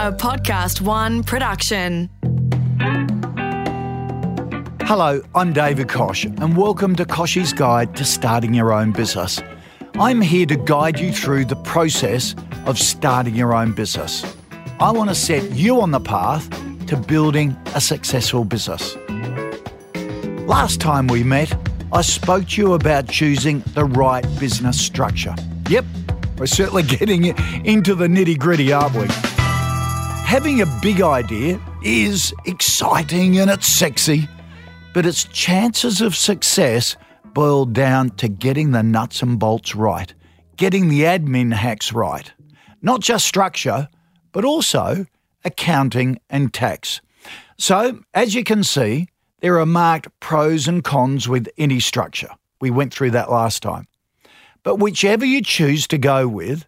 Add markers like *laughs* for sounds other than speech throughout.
a Podcast One production. Hello, I'm David Koch, and welcome to Kochie's Guide to Starting Your Own Business. I'm here to guide you through the process of starting your own business. I want to set you on the path to building a successful business. Last time we met, I spoke to you about choosing the right business structure. Yep, we're certainly *laughs* getting into the nitty gritty, aren't we? Having a big idea is exciting and it's sexy, but its chances of success boil down to getting the nuts and bolts right, getting the admin hacks right. Not just structure, but also accounting and tax. So, as you can see, there are marked pros and cons with any structure. We went through that last time. But whichever you choose to go with,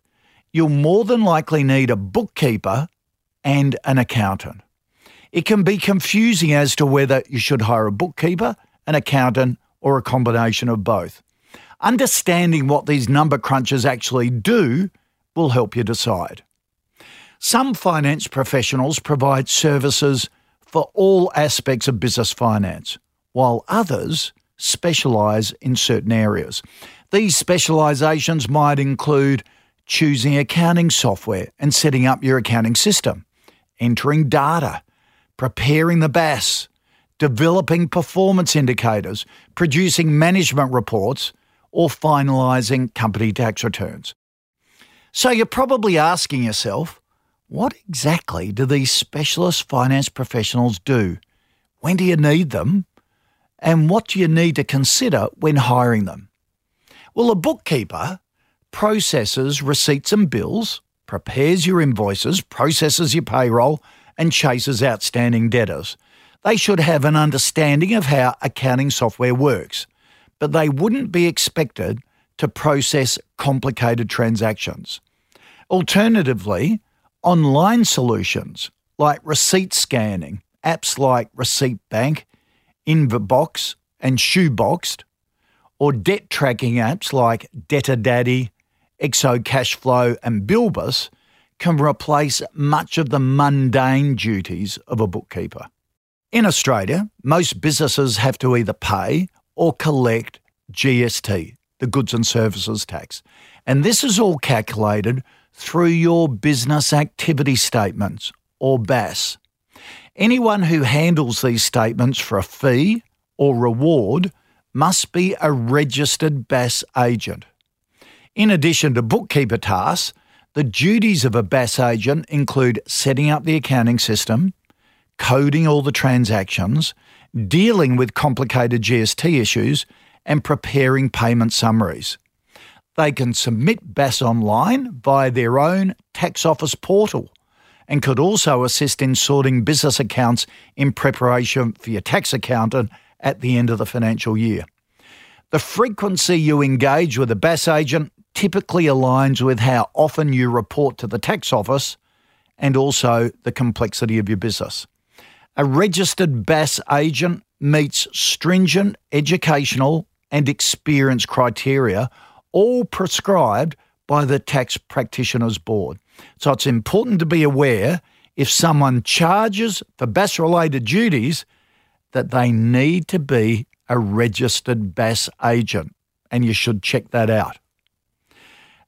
you'll more than likely need a bookkeeper and an accountant. It can be confusing as to whether you should hire a bookkeeper, an accountant, or a combination of both. Understanding what these number crunchers actually do will help you decide. Some finance professionals provide services for all aspects of business finance, while others specialise in certain areas. These specialisations might include choosing accounting software and setting up your accounting system, entering data, preparing the BAS, developing performance indicators, producing management reports, or finalising company tax returns. So you're probably asking yourself, what exactly do these specialist finance professionals do? When do you need them? And what do you need to consider when hiring them? Well, a bookkeeper processes receipts and bills, prepares your invoices, processes your payroll, and chases outstanding debtors. They should have an understanding of how accounting software works, but they wouldn't be expected to process complicated transactions. Alternatively, online solutions like receipt scanning, apps like Receipt Bank, Invobox, and Shoeboxed, or debt tracking apps like Debtor Daddy, Exo Cashflow, and Bilbus can replace much of the mundane duties of a bookkeeper. In Australia, most businesses have to either pay or collect GST, the Goods and Services Tax, and this is all calculated through your business activity statements, or BAS. Anyone who handles these statements for a fee or reward must be a registered BAS agent. In addition to bookkeeper tasks, the duties of a BAS agent include setting up the accounting system, coding all the transactions, dealing with complicated GST issues, and preparing payment summaries. They can submit BAS online via their own tax office portal and could also assist in sorting business accounts in preparation for your tax accountant at the end of the financial year. The frequency you engage with a BAS agent typically aligns with how often you report to the tax office and also the complexity of your business. A registered BAS agent meets stringent educational and experience criteria all prescribed by the Tax Practitioners Board. So it's important to be aware if someone charges for BAS related duties that they need to be a registered BAS agent, and you should check that out.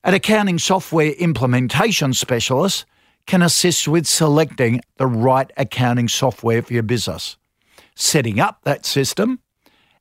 An accounting software implementation specialist can assist with selecting the right accounting software for your business, setting up that system,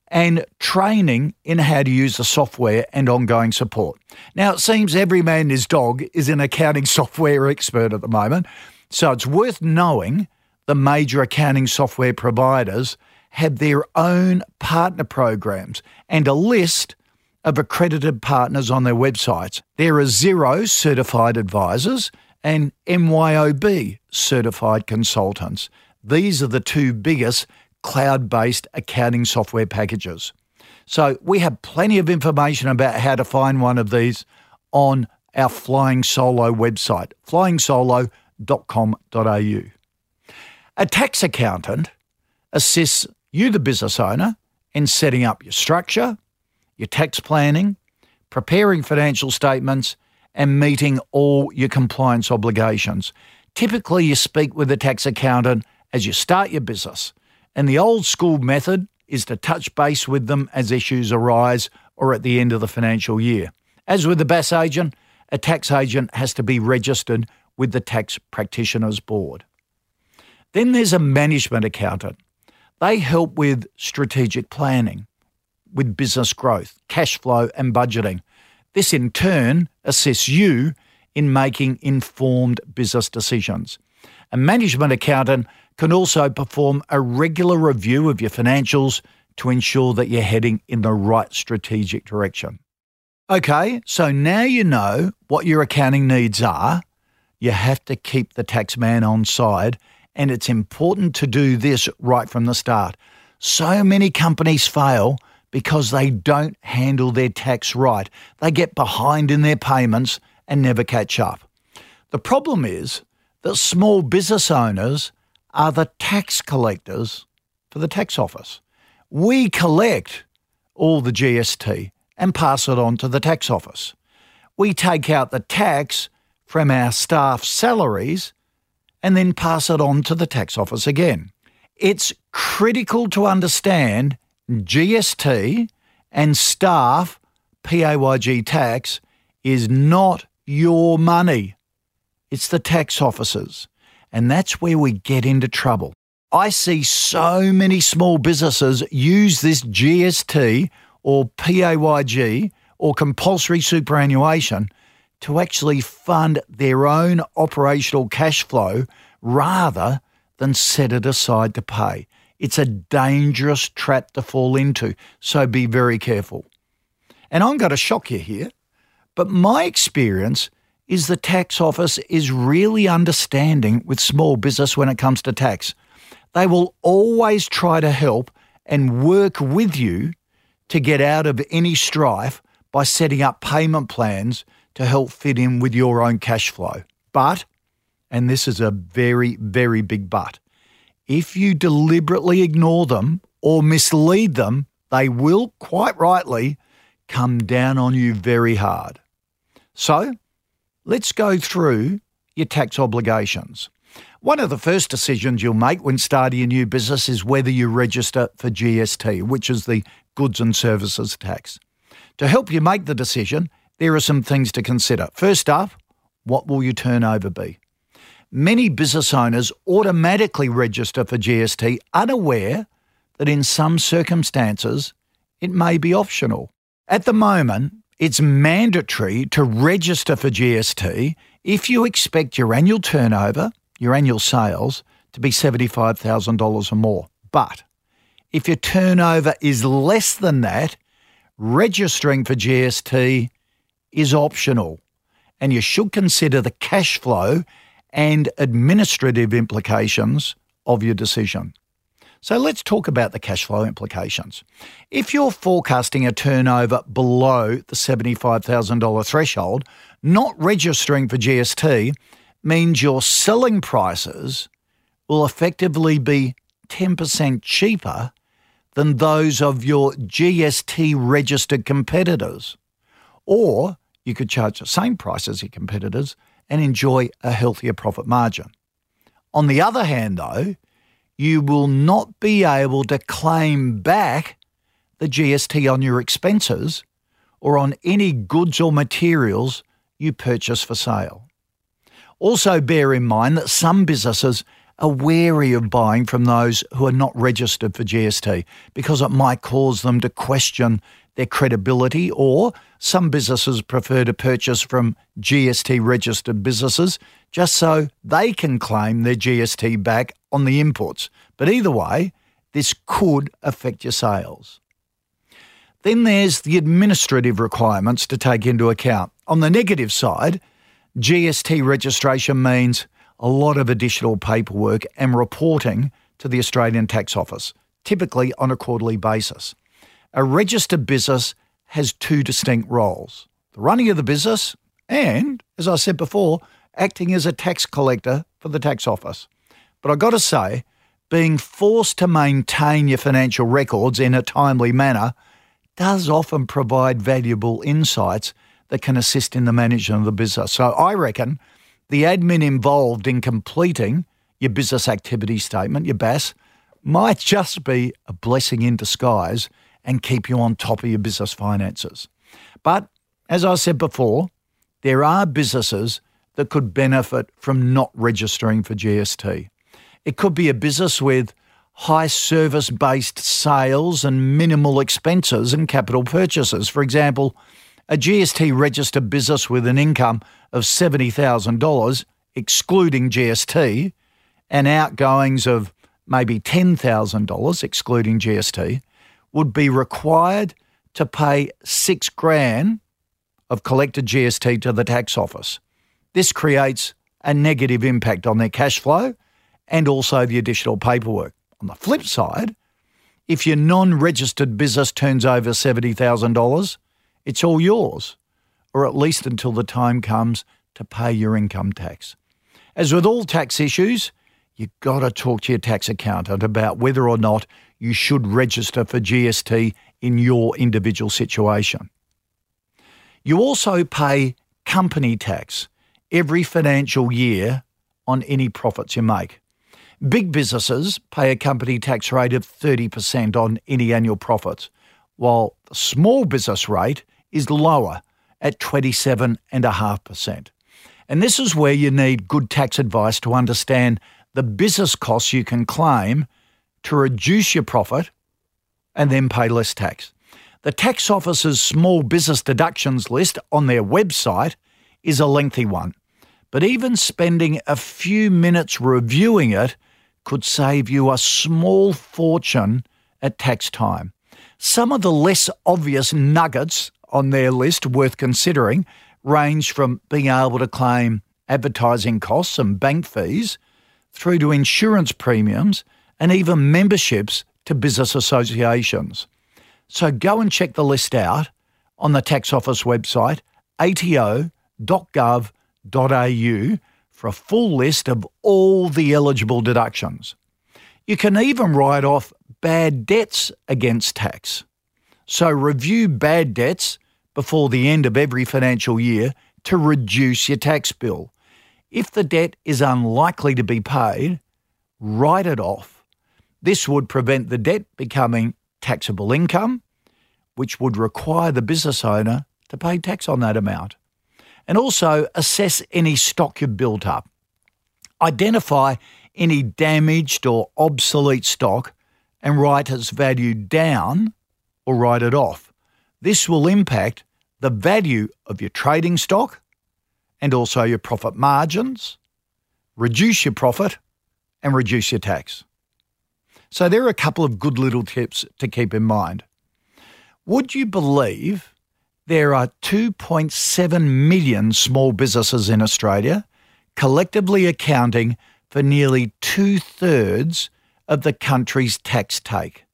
and training in how to use the software and ongoing support. Now, it seems every man and his dog is an accounting *laughs* software expert at the moment, so it's worth knowing the major accounting software providers have their own partner programs and a list of accredited partners on their websites. There are Xero certified advisors and MYOB certified consultants. These are the two biggest cloud based accounting software packages. So we have plenty of information about how to find one of these on our Flying Solo website, flyingsolo.com.au. A tax accountant assists you, the business owner, in setting up your structure, your tax planning, preparing financial statements, and meeting all your compliance obligations. Typically, you speak with a tax accountant as you start your business, and the old school method is to touch base with them as issues arise or at the end of the financial year. As with the BAS agent, a tax agent has to be registered with the Tax Practitioners Board. Then there's a management accountant. They help with strategic planning, with business growth, cash flow, and budgeting. This in turn assists you in making informed business decisions. A management accountant can also perform a regular review of your financials to ensure that you're heading in the right strategic direction. Okay, so now you know what your accounting needs are. You have to keep the tax man on side, and it's important to do this right from the start. So many companies fail because they don't handle their tax right. They get behind in their payments and never catch up. The problem is that small business owners are the tax collectors for the tax office. We collect all the GST and pass it on to the tax office. We take out the tax from our staff salaries and then pass it on to the tax office again. It's critical to understand GST and staff PAYG tax is not your money. It's the tax officers. And that's where we get into trouble. I see so many small businesses use this GST or PAYG or compulsory superannuation to actually fund their own operational cash flow rather than set it aside to pay. It's a dangerous trap to fall into, so be very careful. And I'm going to shock you here, but my experience is the tax office is really understanding with small business when it comes to tax. They will always try to help and work with you to get out of any strife by setting up payment plans to help fit in with your own cash flow. But, and this is a very, very big but, if you deliberately ignore them or mislead them, they will, quite rightly, come down on you very hard. So, let's go through your tax obligations. One of the first decisions you'll make when starting a new business is whether you register for GST, which is the Goods and Services Tax. To help you make the decision, there are some things to consider. First up, what will your turnover be? Many business owners automatically register for GST unaware that in some circumstances it may be optional. At the moment, it's mandatory to register for GST if you expect your annual turnover, your annual sales, to be $75,000 or more. But if your turnover is less than that, registering for GST is optional, and you should consider the cash flow and administrative implications of your decision. So let's talk about the cash flow implications. If you're forecasting a turnover below the $75,000 threshold, not registering for GST means your selling prices will effectively be 10% cheaper than those of your GST registered competitors. Or you could charge the same price as your competitors and enjoy a healthier profit margin. On the other hand, though, you will not be able to claim back the GST on your expenses or on any goods or materials you purchase for sale. Also, bear in mind that some businesses are wary of buying from those who are not registered for GST because it might cause them to question their credibility, or some businesses prefer to purchase from GST registered businesses just so they can claim their GST back on the imports. But either way, this could affect your sales. Then there's the administrative requirements to take into account. On the negative side, GST registration means a lot of additional paperwork and reporting to the Australian Tax Office, typically on a quarterly basis. A registered business has two distinct roles the running of the business and, as I said before, acting as a tax collector for the tax office. But I've got to say, being forced to maintain your financial records in a timely manner does often provide valuable insights that can assist in the management of the business. So I reckon the admin involved in completing your business activity statement, your BAS, might just be a blessing in disguise and keep you on top of your business finances. But as I said before, there are businesses that could benefit from not registering for GST. It could be a business with high service based sales and minimal expenses and capital purchases. For example, a GST registered business with an income of $70,000, excluding GST, and outgoings of maybe $10,000, excluding GST, would be required to pay six grand of collected GST to the tax office. This creates a negative impact on their cash flow and also the additional paperwork. On the flip side, if your non registered business turns over $70,000, it's all yours, or at least until the time comes to pay your income tax. As with all tax issues, you've got to talk to your tax accountant about whether or not you should register for GST in your individual situation. You also pay company tax every financial year on any profits you make. Big businesses pay a company tax rate of 30% on any annual profits, while the small business rate is lower at 27.5%. And this is where you need good tax advice to understand the business costs you can claim to reduce your profit and then pay less tax. The tax office's small business deductions list on their website is a lengthy one, but even spending a few minutes reviewing it could save you a small fortune at tax time. Some of the less obvious nuggets on their list worth considering range from being able to claim advertising costs and bank fees through to insurance premiums and even memberships to business associations. So go and check the list out on the tax office website, ato.gov.au, for a full list of all the eligible deductions. You can even write off bad debts against tax. So review bad debts before the end of every financial year to reduce your tax bill. If the debt is unlikely to be paid, write it off. This would prevent the debt becoming taxable income, which would require the business owner to pay tax on that amount. And also assess any stock you've built up. Identify any damaged or obsolete stock and write its value down or write it off. This will impact the value of your trading stock and also your profit margins, reduce your profit, and reduce your tax. So, there are a couple of good little tips to keep in mind. Would you believe there are 2.7 million small businesses in Australia, collectively accounting for nearly two thirds of the country's tax take?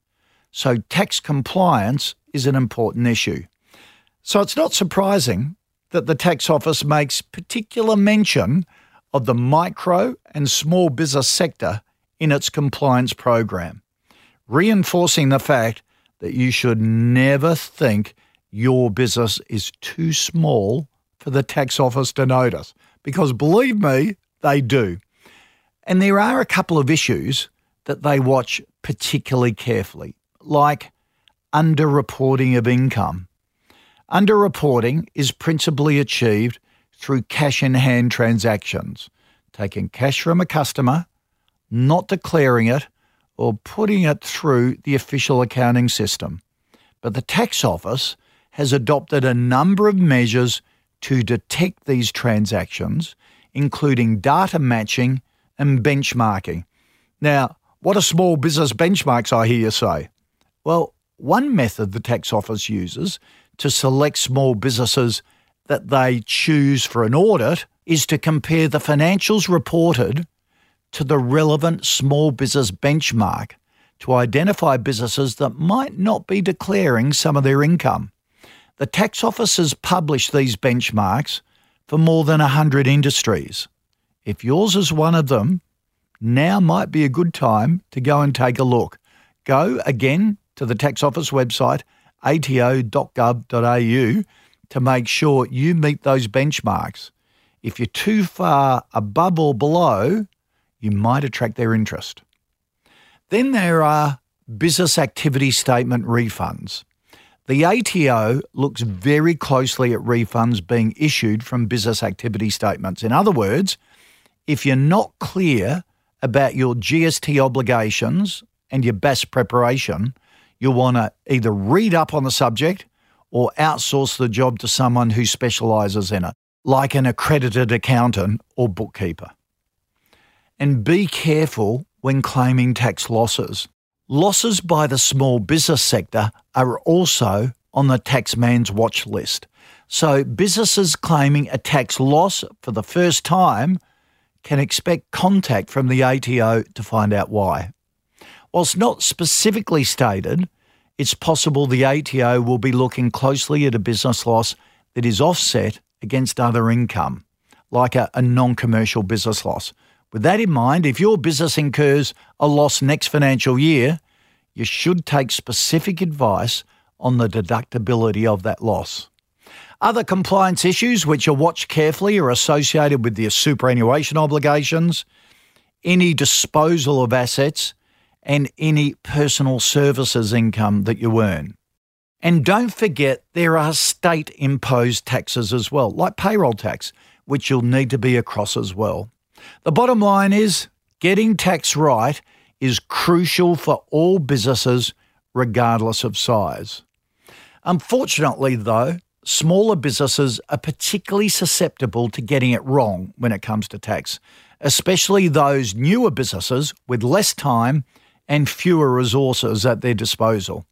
So, tax compliance is an important issue. So, it's not surprising that the tax office makes particular mention of the micro and small business sector in its compliance program, reinforcing the fact that you should never think your business is too small for the tax office to notice. Because believe me, they do. And there are a couple of issues that they watch particularly carefully, like underreporting of income. Underreporting is principally achieved through cash in hand transactions, taking cash from a customer not declaring it or putting it through the official accounting system. But the tax office has adopted a number of measures to detect these transactions, including data matching and benchmarking. Now, what are small business benchmarks, I hear you say? Well, one method the tax office uses to select small businesses that they choose for an audit is to compare the financials reported to the relevant small business benchmark to identify businesses that might not be declaring some of their income. The tax office has published these benchmarks for more than 100 industries. If yours is one of them, now might be a good time to go and take a look. Go again to the tax office website, ato.gov.au, to make sure you meet those benchmarks. If you're too far above or below, you might attract their interest. Then there are business activity statement refunds. The ATO looks very closely at refunds being issued from business activity statements. In other words, if you're not clear about your GST obligations and your best preparation, you'll want to either read up on the subject or outsource the job to someone who specialises in it, like an accredited accountant or bookkeeper. And be careful when claiming tax losses. Losses by the small business sector are also on the taxman's watch list. So, businesses claiming a tax loss for the first time can expect contact from the ATO to find out why. Whilst not specifically stated, it's possible the ATO will be looking closely at a business loss that is offset against other income, like a, a non commercial business loss. With that in mind, if your business incurs a loss next financial year, you should take specific advice on the deductibility of that loss. Other compliance issues which are watched carefully are associated with your superannuation obligations, any disposal of assets, and any personal services income that you earn. And don't forget there are state imposed taxes as well, like payroll tax, which you'll need to be across as well. The bottom line is getting tax right is crucial for all businesses, regardless of size. Unfortunately, though, smaller businesses are particularly susceptible to getting it wrong when it comes to tax, especially those newer businesses with less time and fewer resources at their disposal.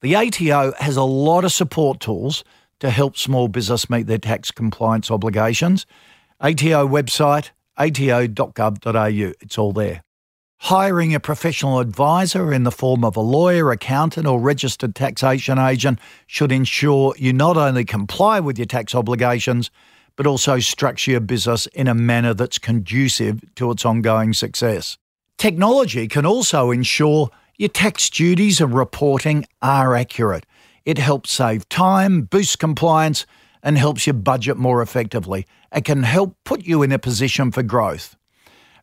The ATO has a lot of support tools to help small business meet their tax compliance obligations. ATO website ato.gov.au. It's all there. Hiring a professional advisor in the form of a lawyer, accountant, or registered taxation agent should ensure you not only comply with your tax obligations, but also structure your business in a manner that's conducive to its ongoing success. Technology can also ensure your tax duties and reporting are accurate. It helps save time, boost compliance, and helps you budget more effectively. It can help put you in a position for growth.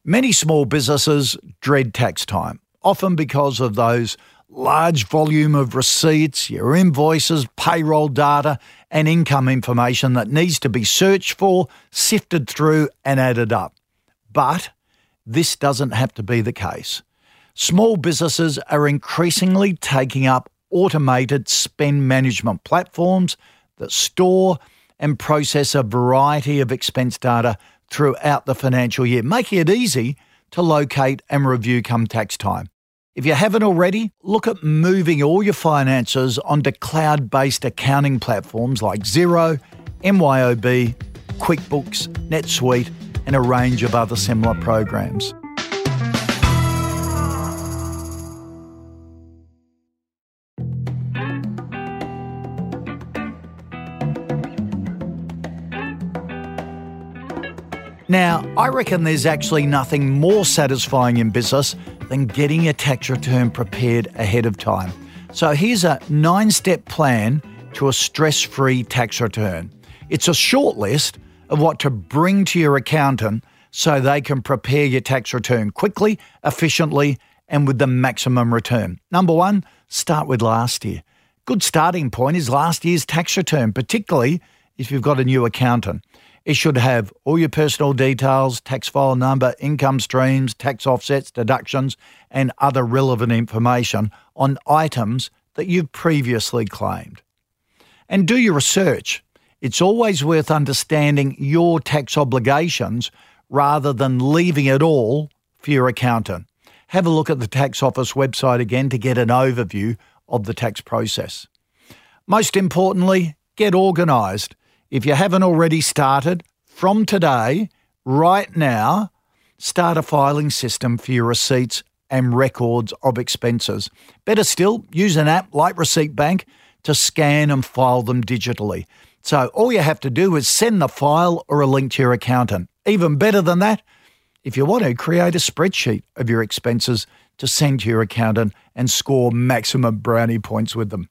Many small businesses dread tax time, often because of those large volume of receipts, your invoices, payroll data, and income information that needs to be searched for, sifted through, and added up. But this doesn't have to be the case. Small businesses are increasingly taking up automated spend management platforms that store and process a variety of expense data throughout the financial year, making it easy to locate and review come tax time. If you haven't already, look at moving all your finances onto cloud based accounting platforms like Xero, MYOB, QuickBooks, NetSuite, and a range of other similar programs. Now, I reckon there's actually nothing more satisfying in business than getting a tax return prepared ahead of time. So here's a nine step plan to a stress free tax return. It's a short list of what to bring to your accountant so they can prepare your tax return quickly, efficiently, and with the maximum return. Number one, start with last year. Good starting point is last year's tax return, particularly if you've got a new accountant. It should have all your personal details, tax file number, income streams, tax offsets, deductions, and other relevant information on items that you've previously claimed. And do your research. It's always worth understanding your tax obligations rather than leaving it all for your accountant. Have a look at the tax office website again to get an overview of the tax process. Most importantly, get organised. If you haven't already started, from today, right now, start a filing system for your receipts and records of expenses. Better still, use an app like Receipt Bank to scan and file them digitally. So all you have to do is send the file or a link to your accountant. Even better than that, if you want to, create a spreadsheet of your expenses to send to your accountant and score maximum brownie points with them.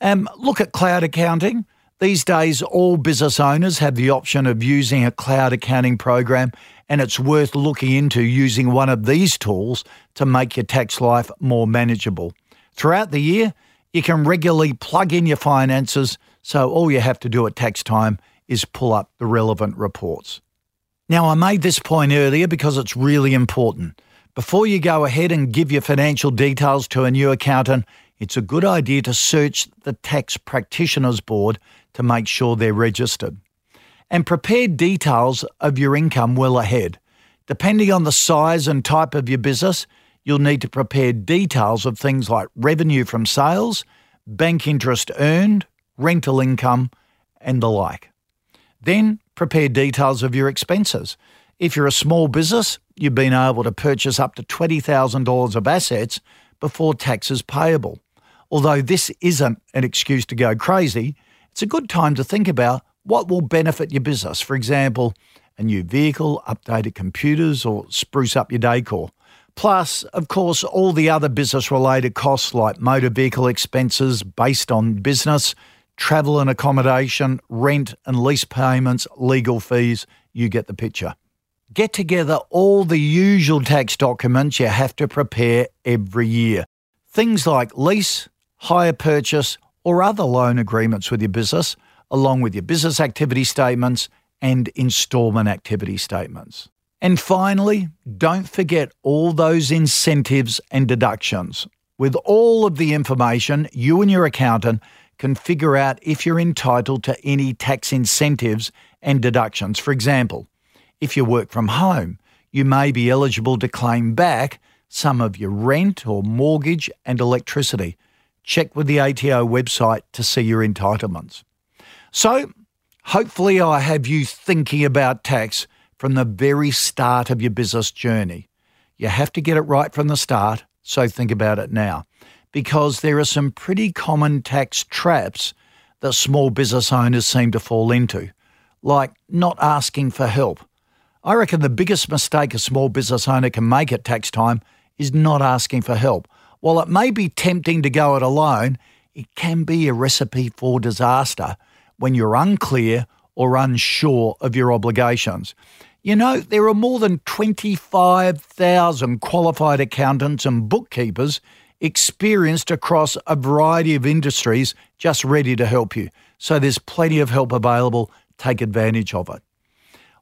Um, look at cloud accounting. These days, all business owners have the option of using a cloud accounting program, and it's worth looking into using one of these tools to make your tax life more manageable. Throughout the year, you can regularly plug in your finances, so all you have to do at tax time is pull up the relevant reports. Now, I made this point earlier because it's really important. Before you go ahead and give your financial details to a new accountant, it's a good idea to search the Tax Practitioners Board to make sure they're registered. And prepare details of your income well ahead. Depending on the size and type of your business, you'll need to prepare details of things like revenue from sales, bank interest earned, rental income, and the like. Then prepare details of your expenses. If you're a small business, you've been able to purchase up to $20,000 of assets before taxes payable. Although this isn't an excuse to go crazy, it's a good time to think about what will benefit your business. For example, a new vehicle, updated computers, or spruce up your decor. Plus, of course, all the other business related costs like motor vehicle expenses based on business, travel and accommodation, rent and lease payments, legal fees. You get the picture. Get together all the usual tax documents you have to prepare every year. Things like lease, hire purchase, or other loan agreements with your business, along with your business activity statements and instalment activity statements. And finally, don't forget all those incentives and deductions. With all of the information, you and your accountant can figure out if you're entitled to any tax incentives and deductions. For example, if you work from home, you may be eligible to claim back some of your rent or mortgage and electricity. Check with the ATO website to see your entitlements. So, hopefully, I have you thinking about tax from the very start of your business journey. You have to get it right from the start, so think about it now. Because there are some pretty common tax traps that small business owners seem to fall into, like not asking for help. I reckon the biggest mistake a small business owner can make at tax time is not asking for help. While it may be tempting to go it alone, it can be a recipe for disaster when you're unclear or unsure of your obligations. You know, there are more than 25,000 qualified accountants and bookkeepers experienced across a variety of industries just ready to help you. So there's plenty of help available. Take advantage of it.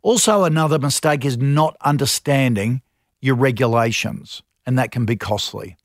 Also, another mistake is not understanding your regulations, and that can be costly.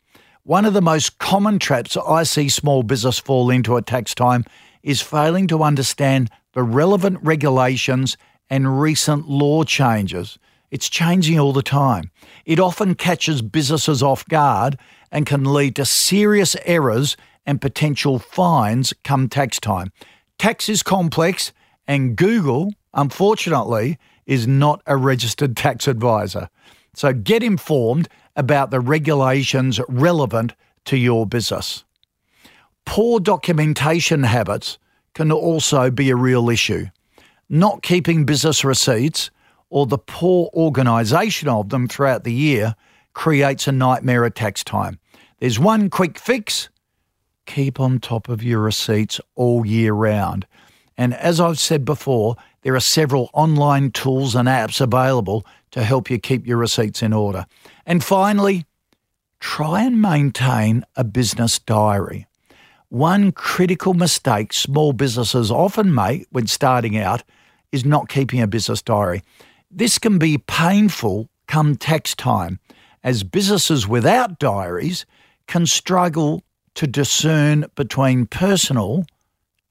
One of the most common traps I see small business fall into at tax time is failing to understand the relevant regulations and recent law changes. It's changing all the time. It often catches businesses off guard and can lead to serious errors and potential fines come tax time. Tax is complex, and Google, unfortunately, is not a registered tax advisor. So get informed about the regulations relevant to your business. Poor documentation habits can also be a real issue. Not keeping business receipts or the poor organisation of them throughout the year creates a nightmare at tax time. There's one quick fix keep on top of your receipts all year round. And as I've said before, there are several online tools and apps available to help you keep your receipts in order. And finally, try and maintain a business diary. One critical mistake small businesses often make when starting out is not keeping a business diary. This can be painful come tax time, as businesses without diaries can struggle to discern between personal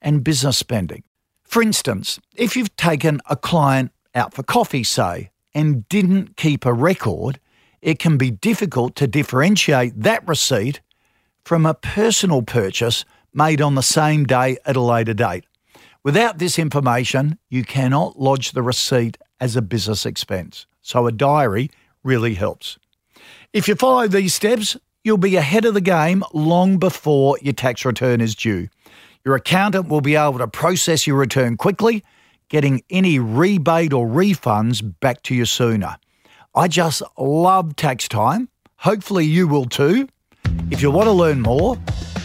and business spending. For instance, if you've taken a client out for coffee, say, and didn't keep a record, it can be difficult to differentiate that receipt from a personal purchase made on the same day at a later date. Without this information, you cannot lodge the receipt as a business expense. So a diary really helps. If you follow these steps, you'll be ahead of the game long before your tax return is due. Your accountant will be able to process your return quickly, getting any rebate or refunds back to you sooner. I just love tax time. Hopefully, you will too. If you want to learn more,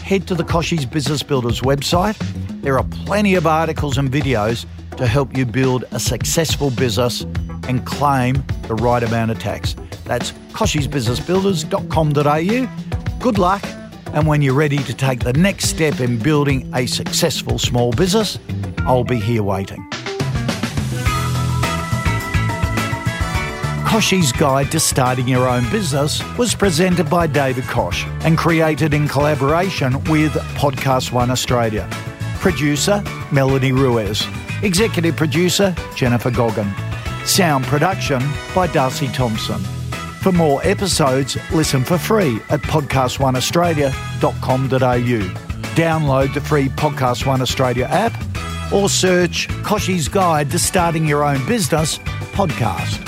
head to the Kochie's Business Builders website. There are plenty of articles and videos to help you build a successful business and claim the right amount of tax. That's kochiesbusinessbuilders.com.au. Good luck, and when you're ready to take the next step in building a successful small business, I'll be here waiting. Kochie's Guide to Starting Your Own Business was presented by David Koch and created in collaboration with Podcast One Australia. Producer Melanie Ruiz. Executive producer Jennifer Goggin. Sound production by Darcy Thompson. For more episodes, listen for free at podcastoneaustralia.com.au. Download the free Podcast One Australia app or search Kochie's Guide to Starting Your Own Business podcast.